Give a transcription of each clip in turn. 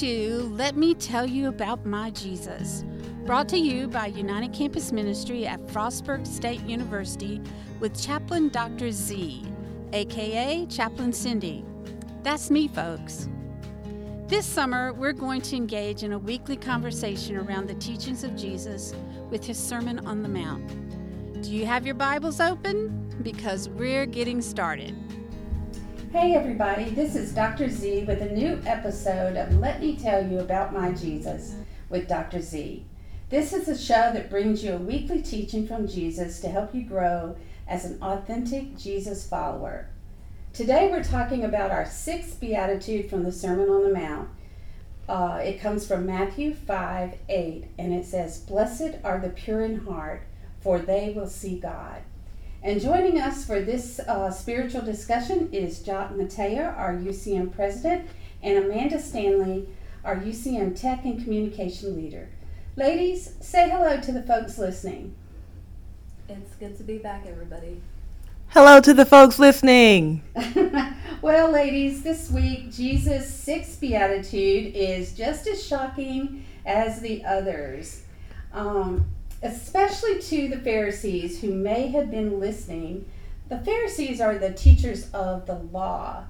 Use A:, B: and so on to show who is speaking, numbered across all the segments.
A: to Let Me Tell You About My Jesus, brought to you by United Campus Ministry at Frostburg State University with Chaplain Dr. Z, aka Chaplain Cindy. That's me, folks. This summer, we're going to engage in a weekly conversation around the teachings of Jesus with his Sermon on the Mount. Do you have your Bibles open? Because we're getting started.
B: Hey everybody, this is Dr. Z with a new episode of Let Me Tell You About My Jesus with Dr. Z. This is a show that brings you a weekly teaching from Jesus to help you grow as an authentic Jesus follower. Today we're talking about our sixth beatitude from the Sermon on the Mount. Uh, it comes from Matthew 5 8, and it says, Blessed are the pure in heart, for they will see God. And joining us for this uh, spiritual discussion is Jacques Metayer, our UCM president, and Amanda Stanley, our UCM tech and communication leader. Ladies, say hello to the folks listening.
C: It's good to be back, everybody.
D: Hello to the folks listening.
B: well, ladies, this week Jesus' sixth beatitude is just as shocking as the others. Um, especially to the Pharisees who may have been listening. The Pharisees are the teachers of the law.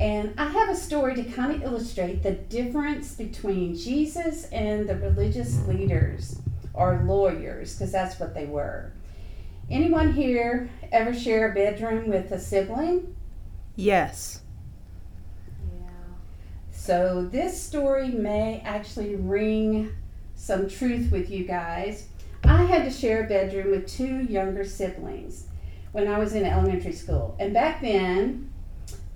B: And I have a story to kind of illustrate the difference between Jesus and the religious leaders or lawyers, because that's what they were. Anyone here ever share a bedroom with a sibling?
D: Yes.
C: Yeah.
B: So this story may actually ring some truth with you guys. I had to share a bedroom with two younger siblings when I was in elementary school. And back then,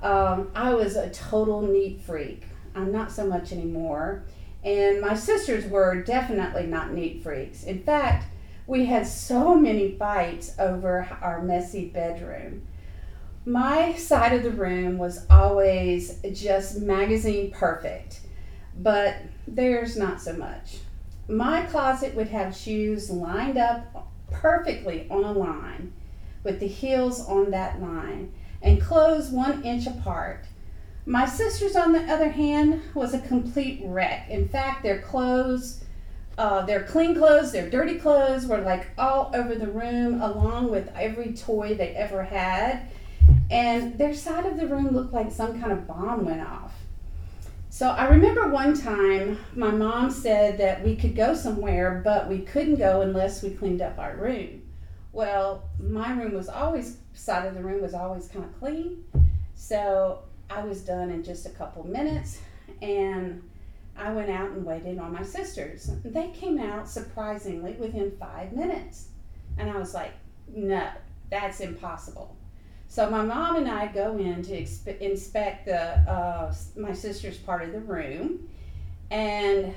B: um, I was a total neat freak. I'm not so much anymore. And my sisters were definitely not neat freaks. In fact, we had so many fights over our messy bedroom. My side of the room was always just magazine perfect, but theirs not so much. My closet would have shoes lined up perfectly on a line with the heels on that line and clothes one inch apart. My sister's, on the other hand, was a complete wreck. In fact, their clothes, uh, their clean clothes, their dirty clothes were like all over the room, along with every toy they ever had. And their side of the room looked like some kind of bomb went off. So I remember one time my mom said that we could go somewhere, but we couldn't go unless we cleaned up our room. Well, my room was always, side of the room was always kind of clean. So I was done in just a couple minutes and I went out and waited on my sisters. They came out surprisingly within five minutes. And I was like, no, that's impossible. So my mom and I go in to expe- inspect the uh, my sister's part of the room, and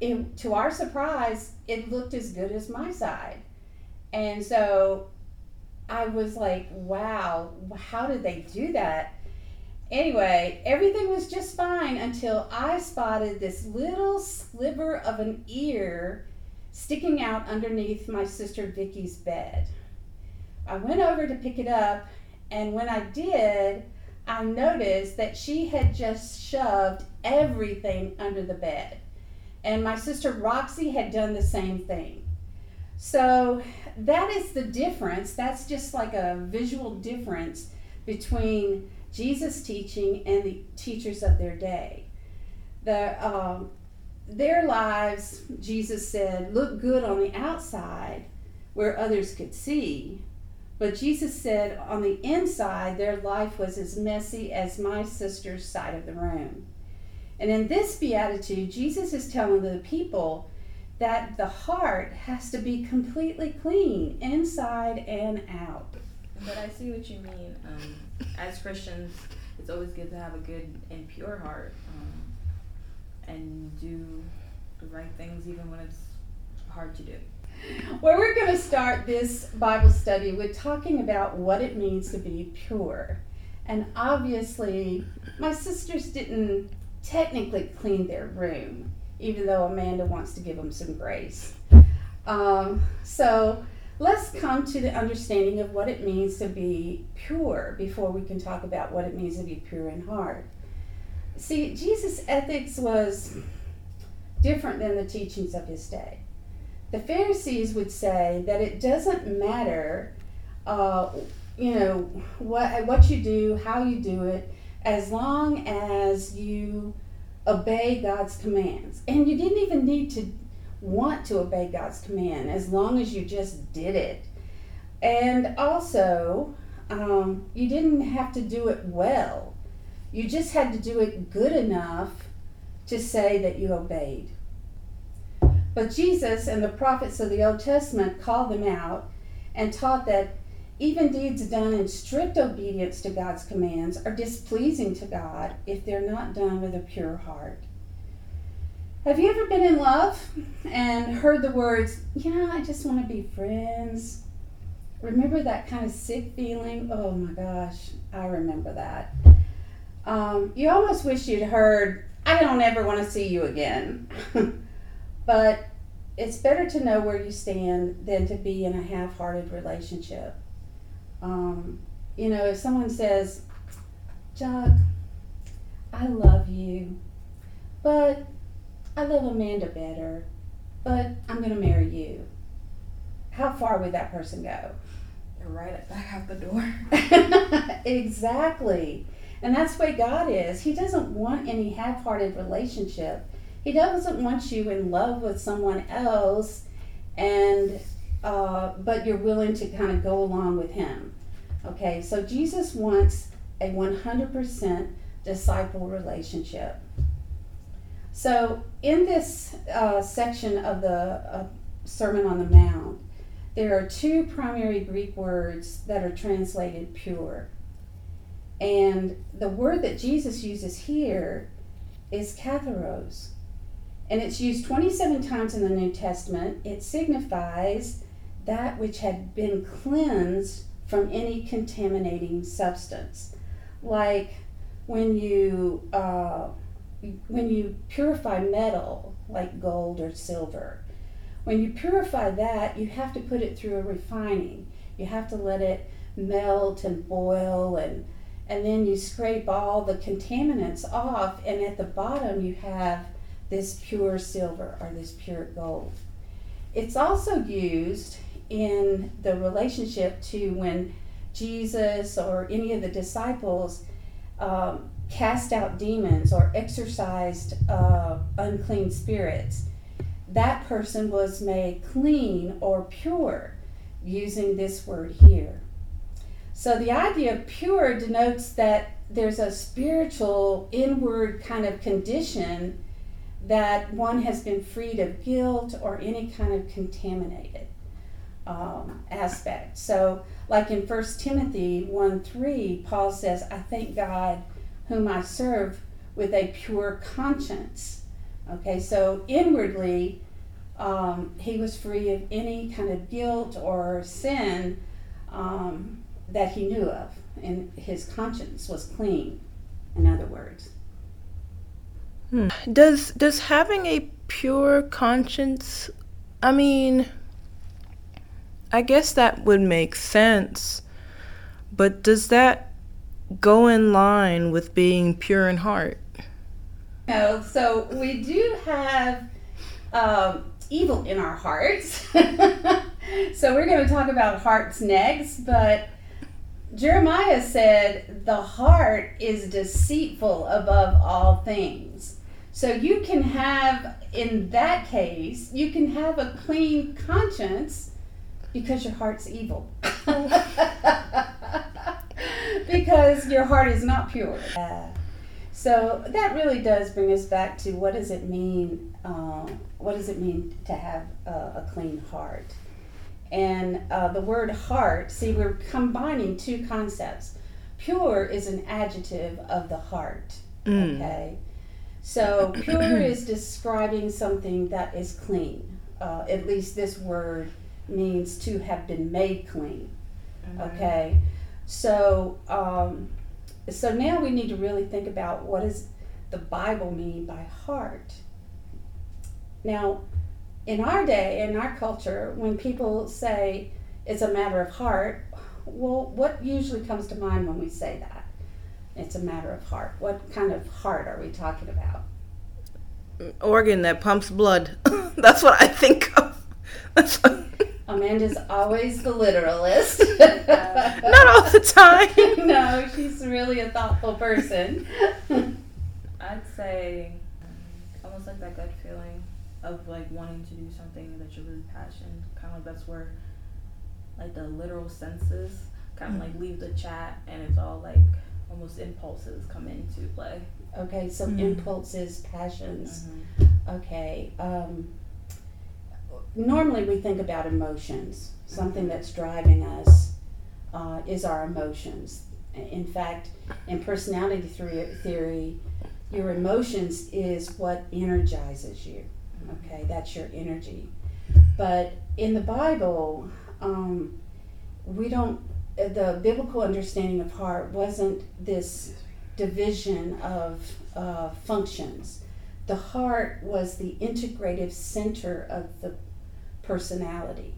B: it, to our surprise, it looked as good as my side. And so I was like, "Wow, how did they do that?" Anyway, everything was just fine until I spotted this little sliver of an ear sticking out underneath my sister Vicky's bed. I went over to pick it up and when I did, I noticed that she had just shoved everything under the bed. And my sister Roxy had done the same thing. So that is the difference. That's just like a visual difference between Jesus' teaching and the teachers of their day. The, um, their lives, Jesus said, look good on the outside where others could see, but Jesus said on the inside, their life was as messy as my sister's side of the room. And in this beatitude, Jesus is telling the people that the heart has to be completely clean, inside and out.
C: But I see what you mean. Um, as Christians, it's always good to have a good and pure heart um, and do the right things even when it's hard to do.
B: Well, we're going to start this Bible study with talking about what it means to be pure. And obviously, my sisters didn't technically clean their room, even though Amanda wants to give them some grace. Um, so let's come to the understanding of what it means to be pure before we can talk about what it means to be pure in heart. See, Jesus' ethics was different than the teachings of his day. The Pharisees would say that it doesn't matter, uh, you know, what what you do, how you do it, as long as you obey God's commands. And you didn't even need to want to obey God's command, as long as you just did it. And also, um, you didn't have to do it well. You just had to do it good enough to say that you obeyed. But Jesus and the prophets of the Old Testament called them out and taught that even deeds done in strict obedience to God's commands are displeasing to God if they're not done with a pure heart. Have you ever been in love and heard the words, Yeah, I just want to be friends? Remember that kind of sick feeling? Oh my gosh, I remember that. Um, you almost wish you'd heard, I don't ever want to see you again. but it's better to know where you stand than to be in a half hearted relationship. Um, you know, if someone says, Jacques, I love you, but I love Amanda better, but I'm going to marry you. How far would that person go?
C: They're right back out the door.
B: exactly. And that's the way God is. He doesn't want any half hearted relationship. He doesn't want you in love with someone else and uh, but you're willing to kind of go along with him. Okay, so Jesus wants a 100% disciple relationship. So, in this uh, section of the uh, Sermon on the Mount, there are two primary Greek words that are translated pure. And the word that Jesus uses here is katharos. And it's used 27 times in the New Testament. It signifies that which had been cleansed from any contaminating substance. Like when you uh, when you purify metal, like gold or silver, when you purify that, you have to put it through a refining. You have to let it melt and boil and and then you scrape all the contaminants off and at the bottom you have this pure silver or this pure gold. It's also used in the relationship to when Jesus or any of the disciples um, cast out demons or exorcised uh, unclean spirits, that person was made clean or pure using this word here. So the idea of pure denotes that there's a spiritual inward kind of condition that one has been freed of guilt or any kind of contaminated um, aspect. So, like in 1 Timothy 1 3, Paul says, I thank God whom I serve with a pure conscience. Okay, so inwardly, um, he was free of any kind of guilt or sin um, that he knew of, and his conscience was clean, in other words.
D: Hmm. Does does having a pure conscience I mean I guess that would make sense. But does that go in line with being pure in heart?
B: No, so we do have um, evil in our hearts. so we're going to talk about hearts next, but Jeremiah said the heart is deceitful above all things. So you can have, in that case, you can have a clean conscience because your heart's evil. because your heart is not pure. So that really does bring us back to what does it mean? Uh, what does it mean to have a, a clean heart? And uh, the word heart, see, we're combining two concepts. Pure is an adjective of the heart. Mm. Okay. So pure is describing something that is clean. Uh, at least this word means to have been made clean. Mm-hmm. Okay. So um, so now we need to really think about what does the Bible mean by heart. Now, in our day, in our culture, when people say it's a matter of heart, well, what usually comes to mind when we say that? It's a matter of heart. What kind of heart are we talking about?
D: Organ that pumps blood. That's what I think of. That's what,
B: Amanda's always the literalist.
D: not all the time.
B: no, she's really a thoughtful person.
C: I'd say almost like that gut feeling of like wanting to do something that you're really passionate. Kind of like that's where like the literal senses kind of like mm-hmm. leave the chat, and it's all like almost impulses come into play.
B: Okay, so
D: Mm.
B: impulses, passions.
C: Mm-hmm.
B: Okay. Um, normally we think about emotions. Something that's driving us uh, is our emotions. In fact, in personality theory, theory, your emotions is what energizes you. Okay, that's your energy. But in the Bible, um, we don't. The biblical understanding of heart wasn't this division of uh, functions. The heart was the integrative center of the personality.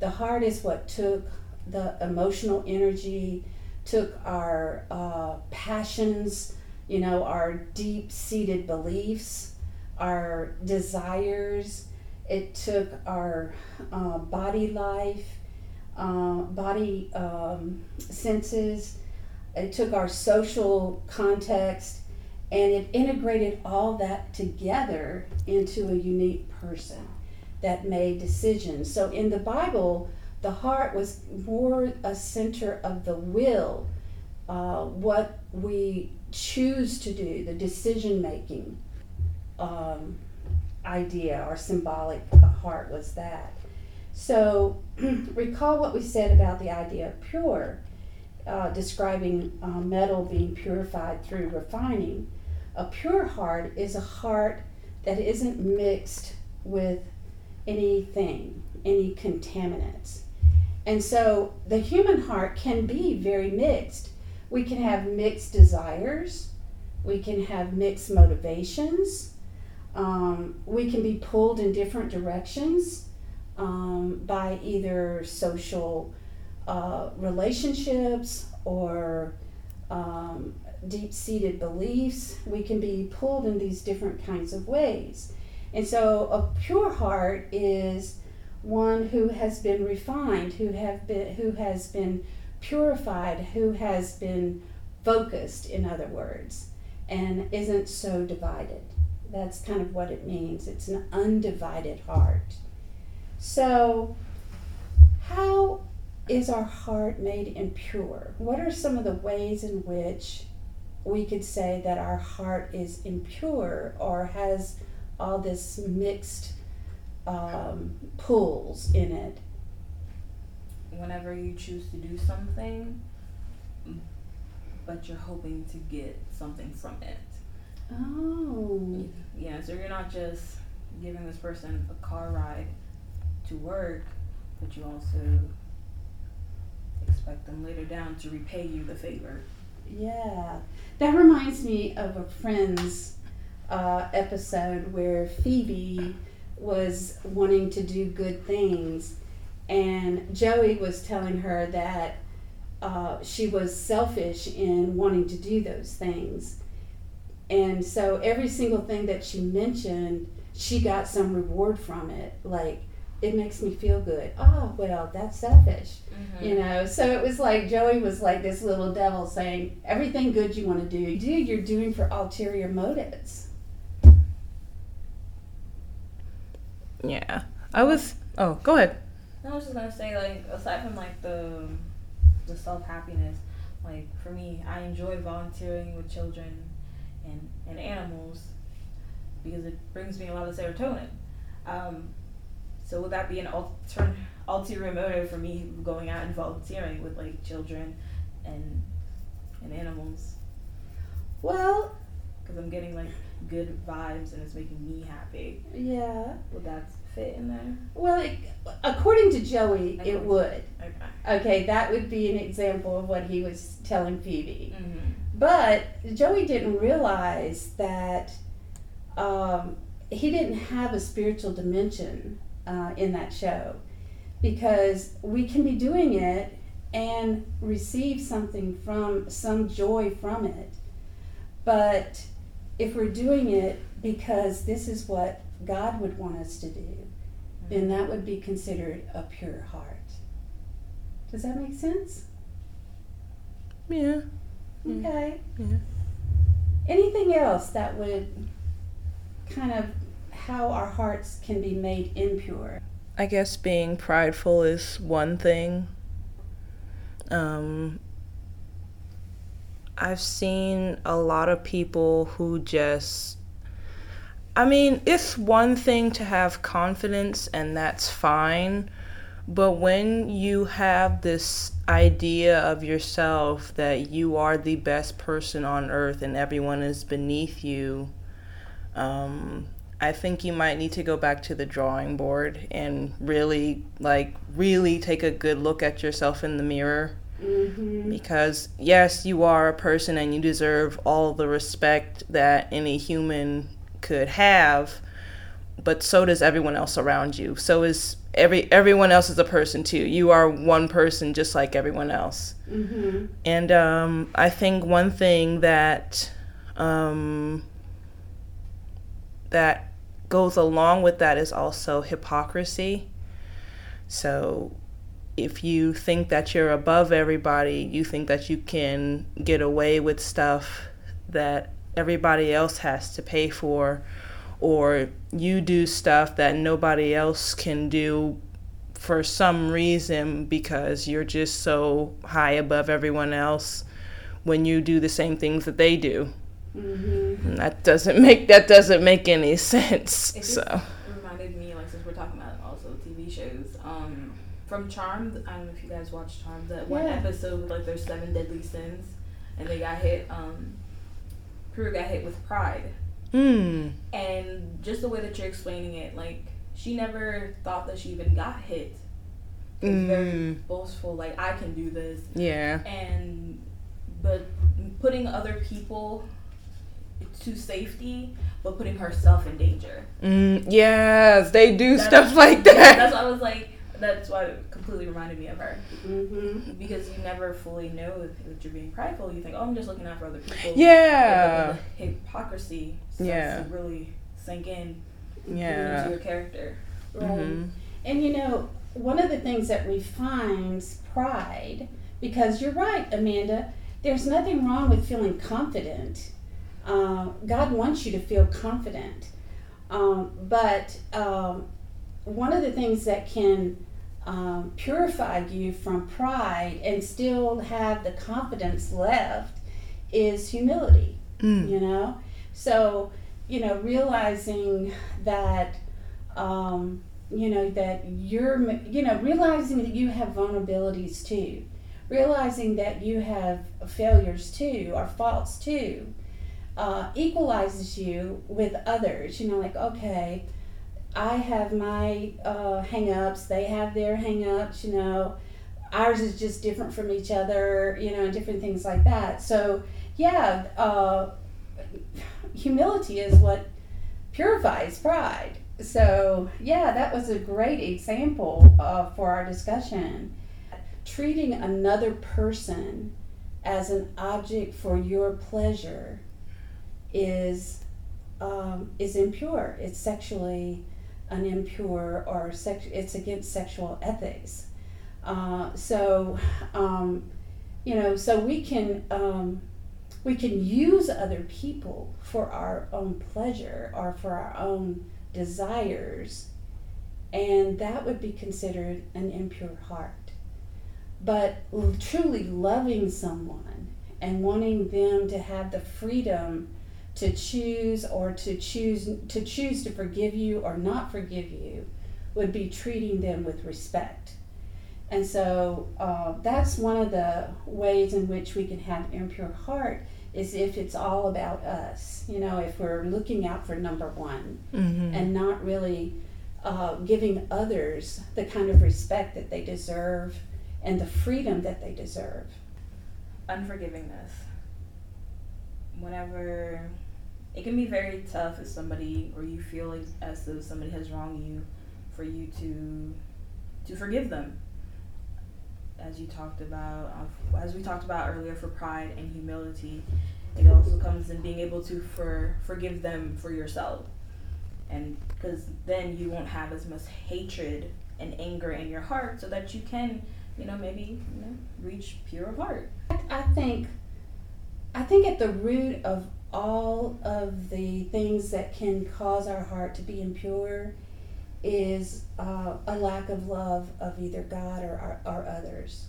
B: The heart is what took the emotional energy, took our uh, passions, you know, our deep seated beliefs, our desires. It took our uh, body life, uh, body um, senses. It took our social context and it integrated all that together into a unique person that made decisions. So in the Bible, the heart was more a center of the will, uh, what we choose to do, the decision making um, idea or symbolic heart was that. So recall what we said about the idea of pure, uh, describing uh, metal being purified through refining. A pure heart is a heart that isn't mixed with anything, any contaminants. And so the human heart can be very mixed. We can have mixed desires, we can have mixed motivations, um, we can be pulled in different directions um, by either social uh, relationships or um, deep seated beliefs. We can be pulled in these different kinds of ways. And so a pure heart is one who has been refined, who have been who has been purified, who has been focused in other words, and isn't so divided. That's kind of what it means. It's an undivided heart. So how is our heart made impure? What are some of the ways in which we could say that our heart is impure or has all this mixed um, pulls in it?
C: Whenever you choose to do something, but you're hoping to get something from it.
B: Oh,
C: Yeah, so you're not just giving this person a car ride to work, but you also expect them later down to repay you the favor.
B: yeah. That reminds me of a Friends uh, episode where Phoebe was wanting to do good things, and Joey was telling her that uh, she was selfish in wanting to do those things. And so every single thing that she mentioned, she got some reward from it. Like, it makes me feel good. Oh, well, that's selfish. You know, so it was like Joey was like this little devil saying, everything good you want to do, you do you're doing for ulterior motives.
D: Yeah. I was. Oh, go ahead.
C: No, I was just gonna say, like, aside from like the the self happiness, like for me, I enjoy volunteering with children and and animals because it brings me a lot of serotonin. Um, so would that be an alter ulterior motive for me going out and volunteering with like children and and animals?
B: Well,
C: Because I'm getting like good vibes and it's making me happy.
B: yeah.
C: Would that fit in there?
B: Well, it, according to Joey, it would.
C: Okay.
B: Okay, that would be an example of what he was telling Phoebe.
C: Mm-hmm.
B: But Joey didn't realize that um, he didn't have a spiritual dimension uh, in that show because we can be doing it and receive something from some joy from it. But if we're doing it because this is what God would want us to do, then that would be considered a pure heart. Does that make sense?
D: Yeah.
B: Okay.
D: Yeah.
B: Anything else that would kind of how our hearts can be made impure?
D: I guess being prideful is one thing. Um, I've seen a lot of people who just. I mean, it's one thing to have confidence, and that's fine. But when you have this idea of yourself that you are the best person on earth and everyone is beneath you, um, I think you might need to go back to the drawing board and really, like, really take a good look at yourself in the mirror.
B: Mm-hmm.
D: Because, yes, you are a person and you deserve all the respect that any human could have, but so does everyone else around you. So is every everyone else is a person too. You are one person just like everyone else.
B: Mm-hmm.
D: And um, I think one thing that um, that goes along with that is also hypocrisy. So if you think that you're above everybody, you think that you can get away with stuff that everybody else has to pay for, or you do stuff that nobody else can do for some reason because you're just so high above everyone else when you do the same things that they do.
B: Mm-hmm.
D: And that doesn't make that doesn't make any sense.
C: It
D: So
C: reminded me, like since we're talking about also TV shows, um, from Charmed. I don't know if you guys watched Charmed. That one episode with like there's seven deadly sins, and they got hit. Um, Prue got hit with pride,
D: hmm.
C: and just the way that you're explaining it, like she never thought that she even got hit. It's very
D: Mm.
C: boastful, like I can do this,
D: Yeah.
C: and but putting other people to safety, but putting herself in danger.
D: Mm, yes, they do
C: That's-
D: stuff like
C: yeah,
D: that.
C: That's why I was like, that's why it completely reminded me of her
B: Mm-hmm.
C: because you never fully know that you're being prideful. You think, oh, I'm just looking out for other people.
D: Yeah.
C: But the hypocrisy
D: Yeah.
C: to really sink in
D: yeah.
C: into your character.
B: Right.
D: Mhm.
B: And you know, one of the things that refines pride, because you're right, Amanda, there's nothing wrong with feeling confident. Uh, God wants you to feel confident. Um, but um, one of the things that can um, purify you from pride and still have the confidence left is humility
D: Mm.
B: you know so you know realizing that um, you know that you're you know realizing that you have vulnerabilities too realizing that you have failures too or faults too uh, equalizes you with others you know like okay i have my uh, hang-ups they have their hang-ups you know ours is just different from each other you know and different things like that so yeah uh, humility is what purifies pride. So, yeah, that was a great example uh, for our discussion. Treating another person as an object for your pleasure is um, is impure. It's sexually an impure or sex. It's against sexual ethics. Uh, so, um, you know, so we can um, we can use other people for our own pleasure or for our own desires, and that would be considered an impure heart. But truly loving someone and wanting them to have the freedom to choose or to choose to choose to forgive you or not forgive you would be treating them with respect. And so uh, that's one of the ways in which we can have impure heart is if it's all about us. You know, if we're looking out for number one
D: Mhm.
B: and not really uh, giving others the kind of respect that they deserve and the freedom that they deserve.
C: Unforgivingness. Whenever it can be very tough if somebody or you feel like as though somebody has wronged you, for you to to forgive them. as you talked about, uh, as we talked about earlier, for pride and humility, it also comes in being able to for forgive them for yourself, and because then you won't have as much hatred and anger in your heart, so that you can, you know, maybe you know, reach pure heart.
B: I think, I think at the root of all of the things that can cause our heart to be impure is uh, a lack of love of either God or, or, or others,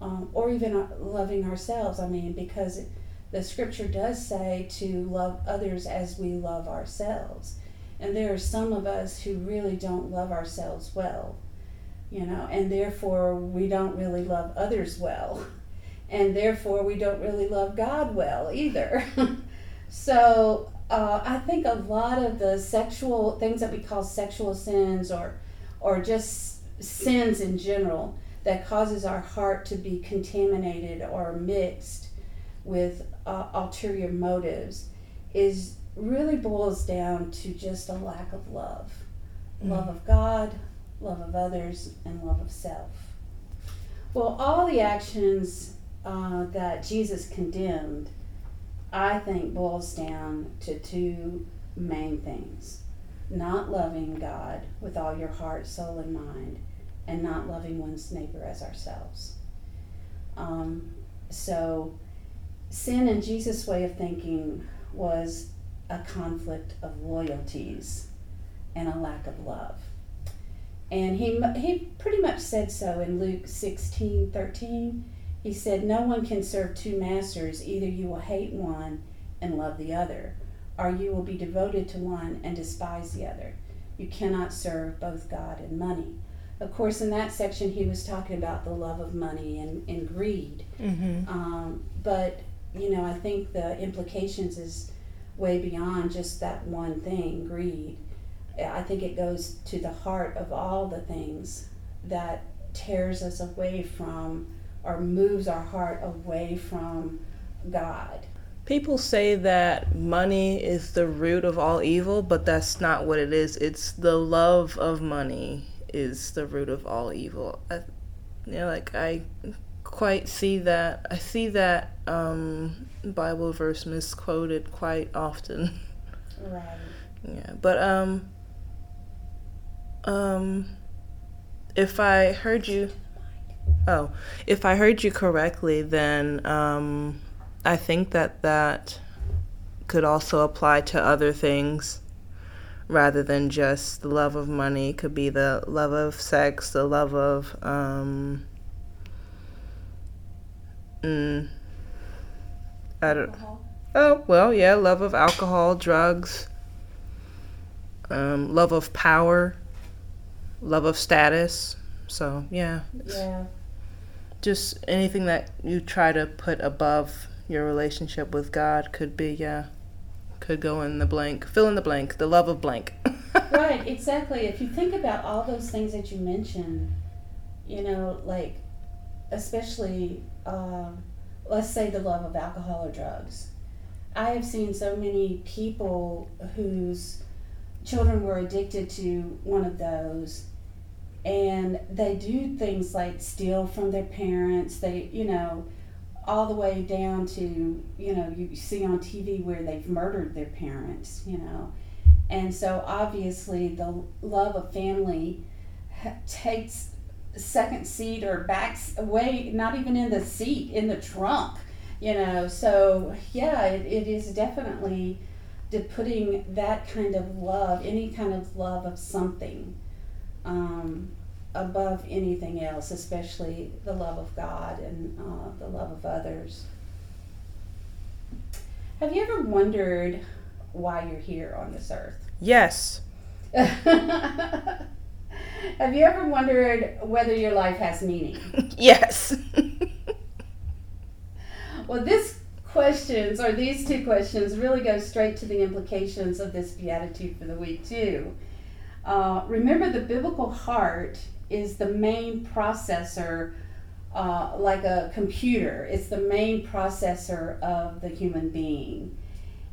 B: um, or even uh, loving ourselves. I mean, because the scripture does say to love others as we love ourselves. And there are some of us who really don't love ourselves well, you know, and therefore we don't really love others well. And therefore we don't really love God well either. so uh, I think a lot of the sexual things that we call sexual sins or or just sins in general that causes our heart to be contaminated or mixed with uh, ulterior motives is really boils down to just a lack of love mm. love of God, love of others, and love of self. Well, all the actions uh, that Jesus condemned I think boils down to two main things not loving God with all your heart, soul, and mind, and not loving one's neighbor as ourselves. Um, so, sin in Jesus' way of thinking was a conflict of loyalties and a lack of love. And he, he pretty much said so in Luke 16 13. He said, No one can serve two masters. Either you will hate one and love the other, or you will be devoted to one and despise the other. You cannot serve both God and money. Of course, in that section, he was talking about the love of money and, and greed. Mm-hmm. Um, but, you know, I think the implications is way beyond just that one thing greed. I think it goes to the heart of all the things that tears us away from or moves our heart away from God.
D: People say that money is the root of all evil, but that's not what it is. It's the love of money is the root of all evil. I, you know, like I quite see that. I see that um, Bible verse misquoted quite often.
B: Right.
D: Yeah, but um, um, if I heard you Oh, if I heard you correctly, then um, I think that that could also apply to other things rather than just the love of money. It could be the love of sex, the love of. Um, mm, I don't. Alcohol. Oh well, yeah, love of alcohol, drugs, um, love of power, love of status. So
B: yeah.
D: Yeah just anything that you try to put above your relationship with God could be, yeah, could go in the blank. Fill in the blank. The love of blank.
B: right, exactly. If you think about all those things that you mentioned, you know, like, especially, uh, let's say the love of alcohol or drugs. I have seen so many people whose children were addicted to one of those and they do things like steal from their parents. They you know all the way down to you know you see on tv where they've murdered their parents you know. And so obviously the love of family takes second seat or backs away not even in the seat in the trunk you know. So yeah it, it is definitely putting that kind of love any kind of love of something um, above anything else, especially the love of God and uh, the love of others. Have you ever wondered why you're here on this earth?
D: Yes.
B: Have you ever wondered whether your life has meaning?
D: yes.
B: well, this questions or these two questions really go straight to the implications of this beatitude for the week too. Uh, remember, the biblical heart is the main processor, uh, like a computer. It's the main processor of the human being.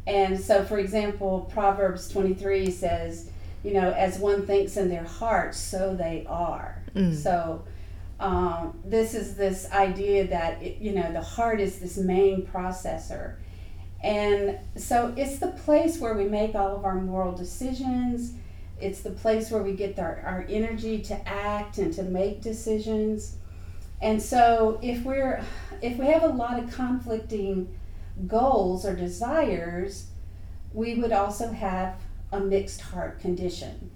B: And so, for example, Proverbs 23 says, you know, as one thinks in their heart, so they are. Mm. So, um, this is this idea that it, you know the heart is this main processor and so it's the place where we make all of our moral decisions it's the place where we get our, our energy to act and to make decisions and so if we're if we have a lot of conflicting goals or desires we would also have a mixed heart condition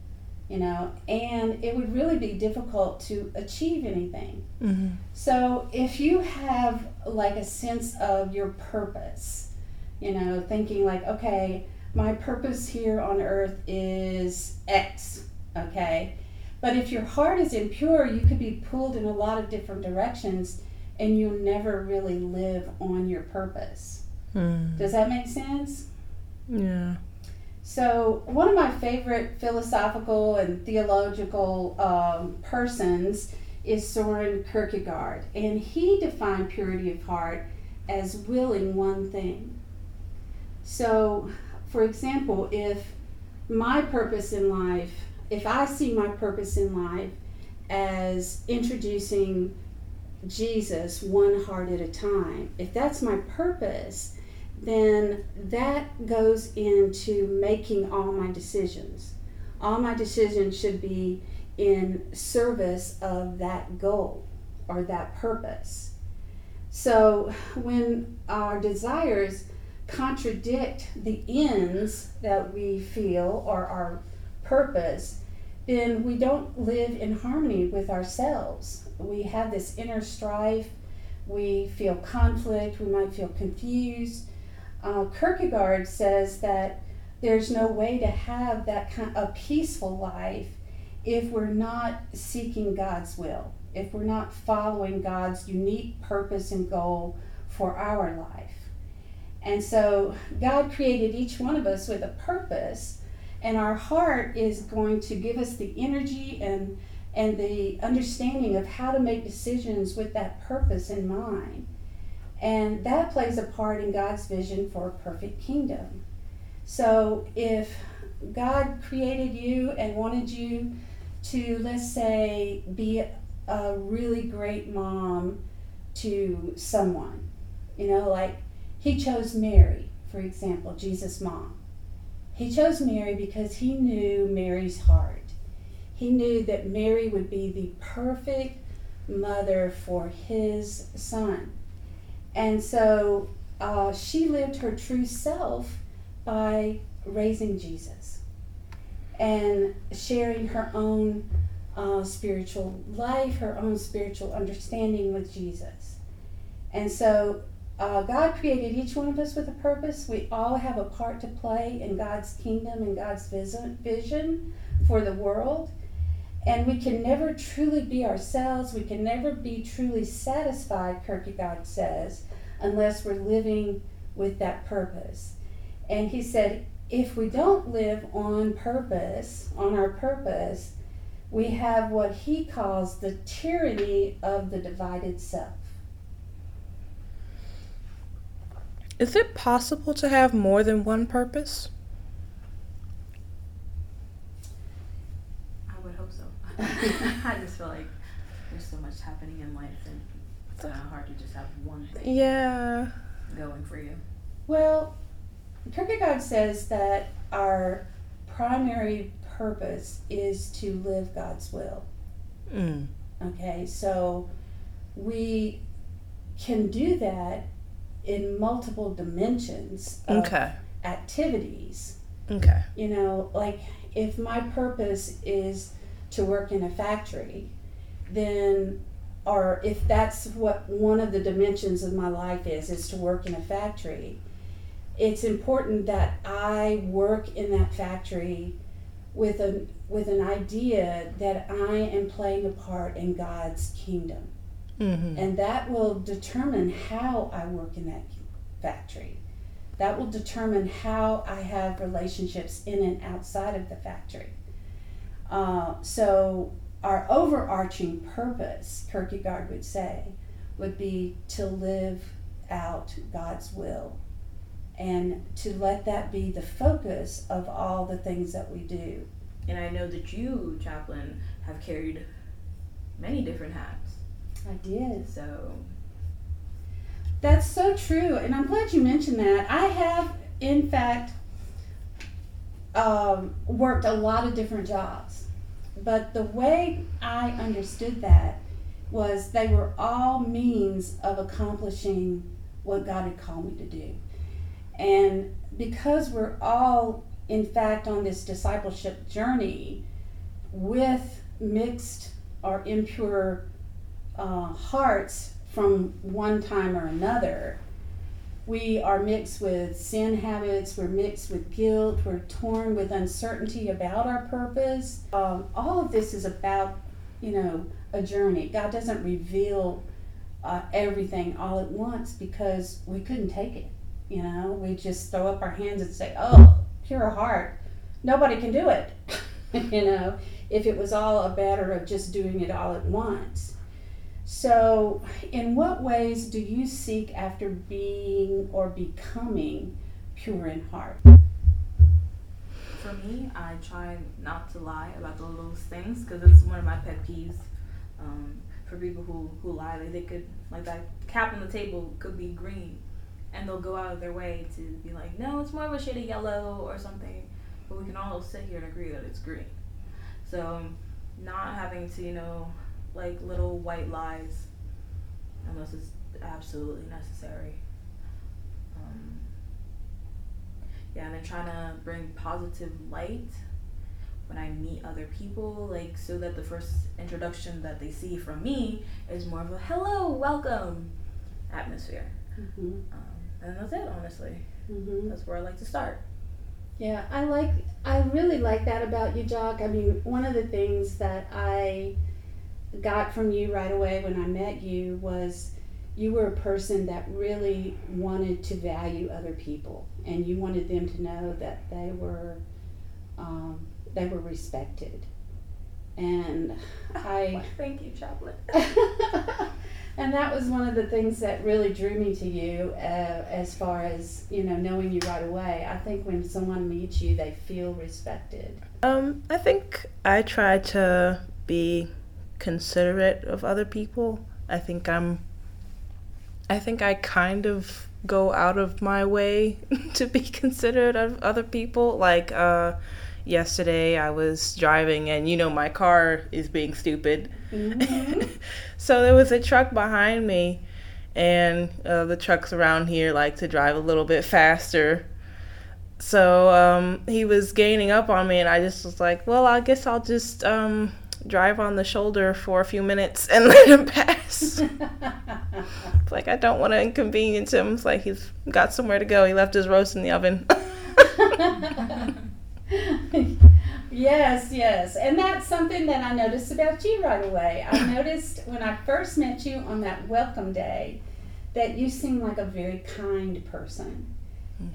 B: you know, and it would really be difficult to achieve anything. Mm-hmm. So if you have like a sense of your purpose, you know, thinking like, okay, my purpose here on earth is X, okay? But if your heart is impure, you could be pulled in a lot of different directions and you'll never really live on your purpose. Mm. Does that make sense?
D: Yeah.
B: So, one of my favorite philosophical and theological um, persons is Soren Kierkegaard, and he defined purity of heart as willing one thing. So, for example, if my purpose in life, if I see my purpose in life as introducing Jesus one heart at a time, if that's my purpose, then that goes into making all my decisions. All my decisions should be in service of that goal or that purpose. So when our desires contradict the ends that we feel or our purpose, then we don't live in harmony with ourselves. We have this inner strife, we feel conflict, we might feel confused, uh, Kierkegaard says that there's no way to have that kind of a peaceful life if we're not seeking God's will, if we're not following God's unique purpose and goal for our life. And so God created each one of us with a purpose, and our heart is going to give us the energy and and the understanding of how to make decisions with that purpose in mind. And that plays a part in God's vision for a perfect kingdom. So if God created you and wanted you to, let's say, be a really great mom to someone, you know, like he chose Mary, for example, Jesus' mom. He chose Mary because he knew Mary's heart. He knew that Mary would be the perfect mother for his son. And so uh, she lived her true self by raising Jesus and sharing her own uh, spiritual life, her own spiritual understanding with Jesus. And so uh, God created each one of us with a purpose. We all have a part to play in God's kingdom and God's vision for the world. And we can never truly be ourselves. We can never be truly satisfied, Kierkegaard says, unless we're living with that purpose. And he said, if we don't live on purpose, on our purpose, we have what he calls the tyranny of the divided self.
D: Is it possible to have more than one purpose?
C: I would hope so. I just feel like there's so much happening in life, and it's kind of hard to just have one thing.
D: Yeah.
C: Going for you.
B: Well, Kierkegaard says that our primary purpose is to live God's will. Mm. Okay, so we can do that in multiple dimensions of okay. activities.
D: Okay.
B: You know, like if my purpose is to work in a factory, then or if that's what one of the dimensions of my life is is to work in a factory it's important that i work in that factory with a with an idea that i am playing a part in god's kingdom mm-hmm. and that will determine how i work in that factory that will determine how i have relationships in and outside of the factory uh, so, our overarching purpose, Kierkegaard would say, would be to live out God's will and to let that be the focus of all the things that we do.
C: And I know that you, Chaplain, have carried many different hats.
B: I did.
C: So
B: That's so true, and I'm glad you mentioned that. I have, in fact, um, worked a lot of different jobs, but the way I understood that was they were all means of accomplishing what God had called me to do. And because we're all, in fact, on this discipleship journey with mixed or impure uh, hearts from one time or another, we are mixed with sin habits, we're mixed with guilt, we're torn with uncertainty about our purpose. Um, all of this is about, you know, a journey. God doesn't reveal uh, everything all at once because we couldn't take it. You know, we just throw up our hands and say, oh, pure heart. Nobody can do it. you know, if it was all a matter of just doing it all at once. So, in what ways do you seek after being or becoming pure in heart?
C: for me, I try not to lie about the little things because it's one of my pet peeves. Um, for people who, who lie, like they could like that cap on the table could be green, and they'll go out of their way to be like, no, it's more of a shade of yellow or something. But we can all sit here and agree that it's green. So, not having to you know like little white lies unless it's absolutely necessary. Um, yeah, and then trying to bring positive light when I meet other people, like so that the first introduction that they see from me is more of a hello, welcome atmosphere.
B: Mm-hmm.
C: Um, and that's it, honestly.
B: Mm-hmm.
C: That's where I like to start.
B: Yeah, I like, I really like that about you, Jacques. I mean, one of the things that I got from you right away when I met you was you were a person that really wanted to value other people and you wanted them to know that they were um, they were respected. And I
C: Thank you, Chaplain.
B: and that was one of the things that really drew me to you uh, as far as you know knowing you right away. I think when someone meets you they feel respected.
D: Um, I think I try to be considerate of other people. I think I'm I think I kind of go out of my way to be considerate of other people. Like uh yesterday I was driving and you know my car is being stupid.
B: Mhm.
D: so there was a truck behind me and uh, the trucks around here like to drive a little bit faster. So um, he was gaining up on me, and I just was like, "Well, I guess I'll just um, drive on the shoulder for a few minutes and let him pass." It's like I don't want to inconvenience him. It's like he's got somewhere to go. He left his roast in the oven.
B: yes, yes. And that's something that I noticed about you right away. I noticed when I first met you on that welcome day that you seemed like a very kind person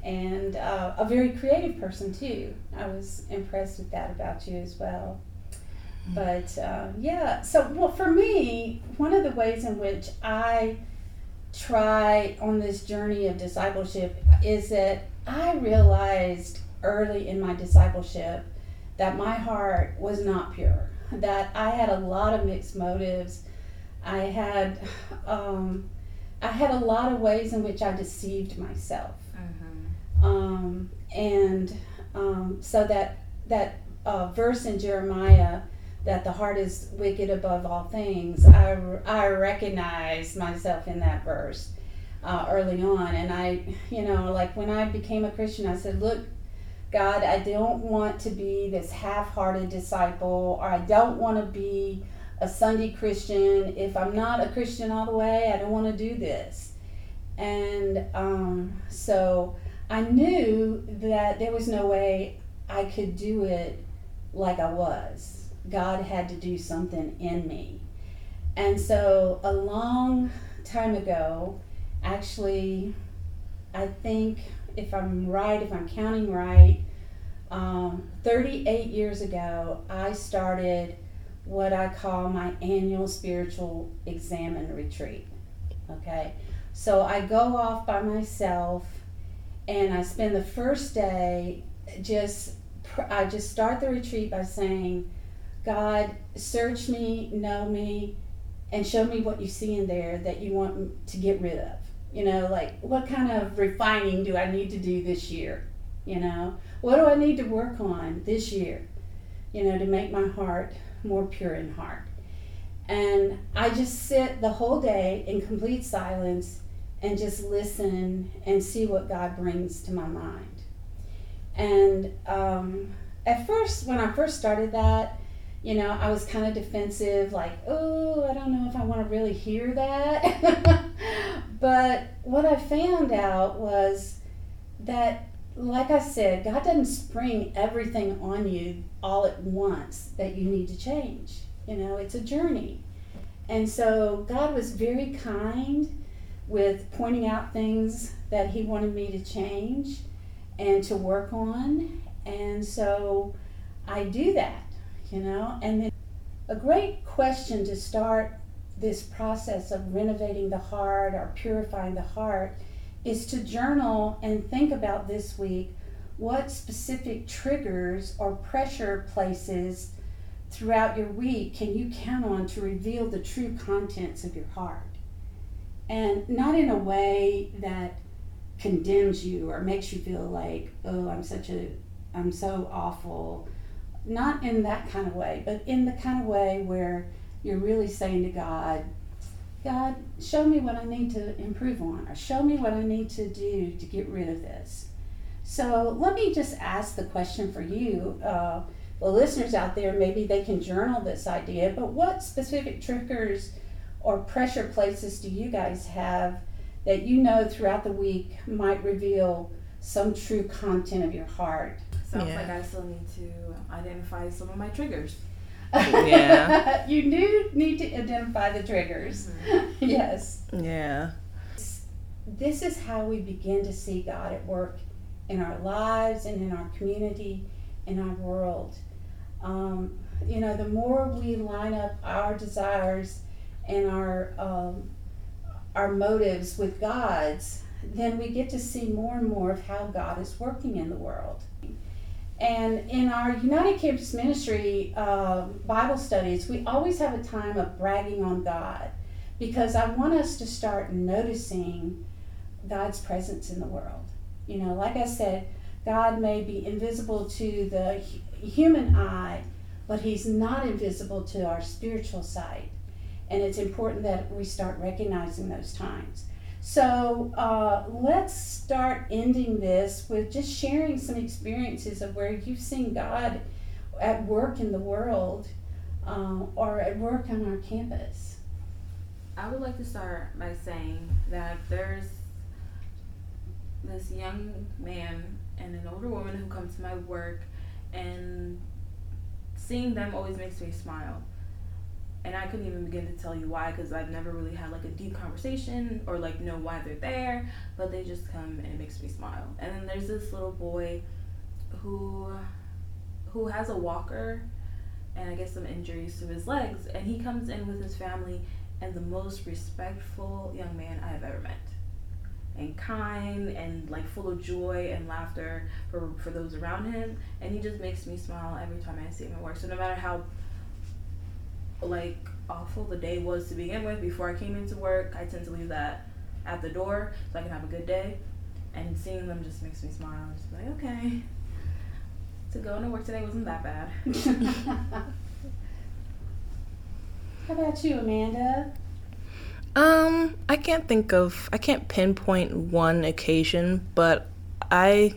B: and uh, a very creative person, too. I was impressed with that about you as well. But uh, yeah, so well, for me, one of the ways in which I try on this journey of discipleship is that I realized early in my discipleship that my heart was not pure, that I had a lot of mixed motives. I had, um, I had a lot of ways in which I deceived myself,
C: Mm-hmm.
B: um, and um, so that that uh, verse in Jeremiah that the heart is wicked above all things. I I recognized myself in that verse uh, early on, and I, you know, like when I became a Christian, I said, look. God, I don't want to be this half hearted disciple, or I don't want to be a Sunday Christian. If I'm not a Christian all the way, I don't want to do this. And um, so I knew that there was no way I could do it like I was. God had to do something in me. And so a long time ago, actually, I think if I'm right, if I'm counting right, um, 38 years ago, I started what I call my annual spiritual examine retreat. Okay, so I go off by myself and I spend the first day just, I just start the retreat by saying, God, search me, know me, and show me what you see in there that you want to get rid of. You know, like what kind of refining do I need to do this year? You know, what do I need to work on this year? You know, to make my heart more pure in heart. And I just sit the whole day in complete silence and just listen and see what God brings to my mind. And um, at first, when I first started that, you know, I was kind of defensive, like, oh, I don't know if I want to really hear that. but what I found out was that, like I said, God doesn't spring everything on you all at once that you need to change. You know, it's a journey. And so God was very kind with pointing out things that He wanted me to change and to work on. And so I do that, you know. And then a great question to start this process of renovating the heart or purifying the heart is to journal and think about this week what specific triggers or pressure places throughout your week can you count on to reveal the true contents of your heart? And not in a way that condemns you or makes you feel like, oh, I'm such a, I'm so awful. Not in that kind of way, but in the kind of way where you're really saying to God, God, show me what I need to improve on, or show me what I need to do to get rid of this. So let me just ask the question for you. Uh, the listeners out there, maybe they can journal this idea, but what specific triggers or pressure places do you guys have that you know throughout the week might reveal some true content of your heart?
C: Sounds yeah. like I still need to identify some of my triggers.
B: Yeah. you do need to identify the triggers. Mm-hmm. yes.
D: Yeah.
B: This is how we begin to see God at work in our lives and in our community, in our world. Um, you know, the more we line up our desires and our um, our motives with God's, then we get to see more and more of how God is working in the world. And in our United Campus Ministry uh, Bible studies, we always have a time of bragging on God because I want us to start noticing God's presence in the world. You know, like I said, God may be invisible to the human eye, but he's not invisible to our spiritual sight. And it's important that we start recognizing those times. So uh, let's start ending this with just sharing some experiences of where you've seen God at work in the world uh, or at work on our campus.
C: I would like to start by saying that there's this young man and an older woman who come to my work and seeing them always makes me smile and i couldn't even begin to tell you why because i've never really had like a deep conversation or like know why they're there but they just come and it makes me smile and then there's this little boy who who has a walker and i guess some injuries to his legs and he comes in with his family and the most respectful young man i have ever met and kind and like full of joy and laughter for, for those around him and he just makes me smile every time I see him at work. So no matter how like awful the day was to begin with before I came into work, I tend to leave that at the door so I can have a good day. And seeing them just makes me smile. Just like, okay. To go into work today wasn't that bad.
B: How about you, Amanda?
D: Um, I can't think of I can't pinpoint one occasion, but I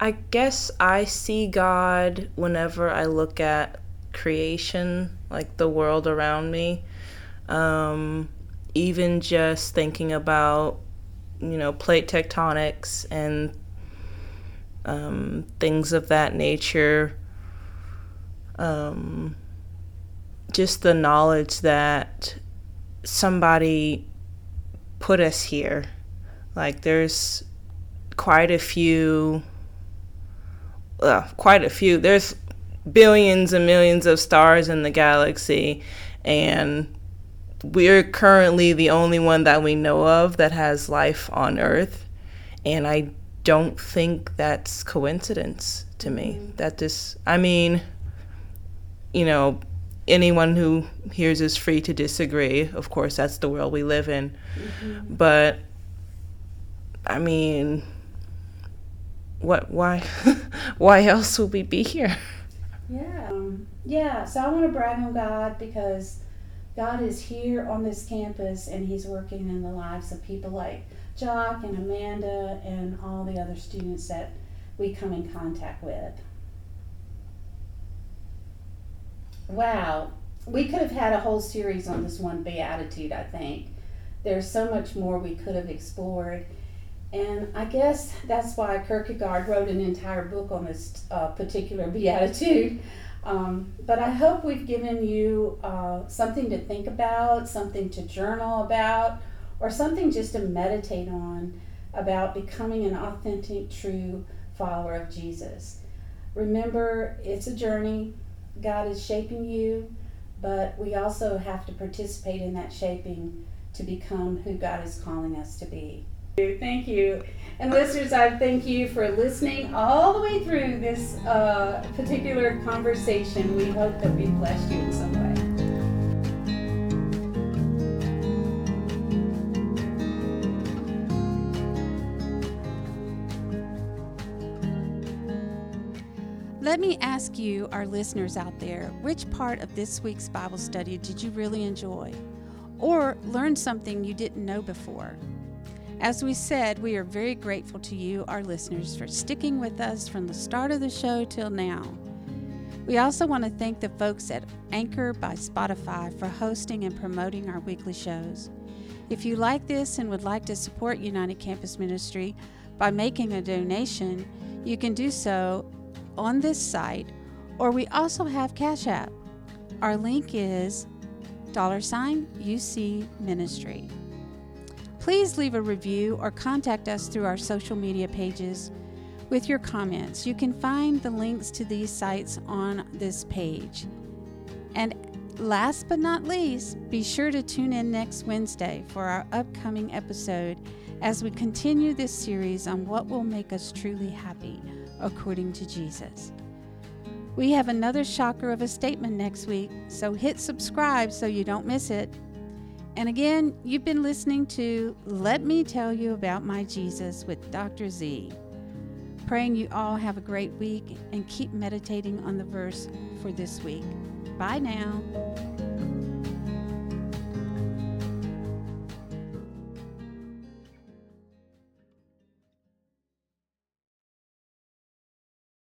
D: I guess I see God whenever I look at creation, like the world around me. Um, even just thinking about, you know, plate tectonics and um, things of that nature. Um, just the knowledge that somebody put us here. Like there's quite a few uh, quite a few. There's billions and millions of stars in the galaxy and we're currently the only one that we know of that has life on earth and I don't think that's coincidence to me. Mm-hmm. That this I mean, you know, anyone who hears is free to disagree. Of course, that's the world we live in. Mm-hmm. But I mean, what? Why? why else would we be here?
E: Yeah, um, yeah. So I want to brag on God because God is here on this campus and He's working in the lives of people like Jacques and Amanda and all the other students that we come in contact with. Wow, we could have had a whole series on this one beatitude, I think. There's so much more we could have explored. And I guess that's why Kierkegaard wrote an entire book on this uh, particular beatitude. Um, but I hope we've given you uh, something to think about, something to journal about, or something just to meditate on about becoming an authentic, true follower of Jesus. Remember, it's a journey. God is shaping you, but we also have to participate in that shaping to become who God is calling us to be. Thank you. And listeners, I thank you for listening all the way through this uh, particular conversation. We hope that we blessed you in some way.
B: Let me ask you, our listeners out there, which part of this week's Bible study did you really enjoy? Or learn something you didn't know before? As we said, we are very grateful to you, our listeners, for sticking with us from the start of the show till now. We also want to thank the folks at Anchor by Spotify for hosting and promoting our weekly shows. If you like this and would like to support United Campus Ministry by making a donation, you can do so on this site, or we also have Cash App. Our link is dollar sign UC Ministry. Please leave a review or contact us through our social media pages with your comments. You can find the links to these sites on this page. And last but not least, be sure to tune in next Wednesday for our upcoming episode as we continue this series on what will make us truly happy according to Jesus. We have another shocker of a statement next week, so hit subscribe so you don't miss it. And again, you've been listening to Let Me Tell You About My Jesus with Dr. Z. Praying you all have a great week and keep meditating on the verse for this week. Bye now.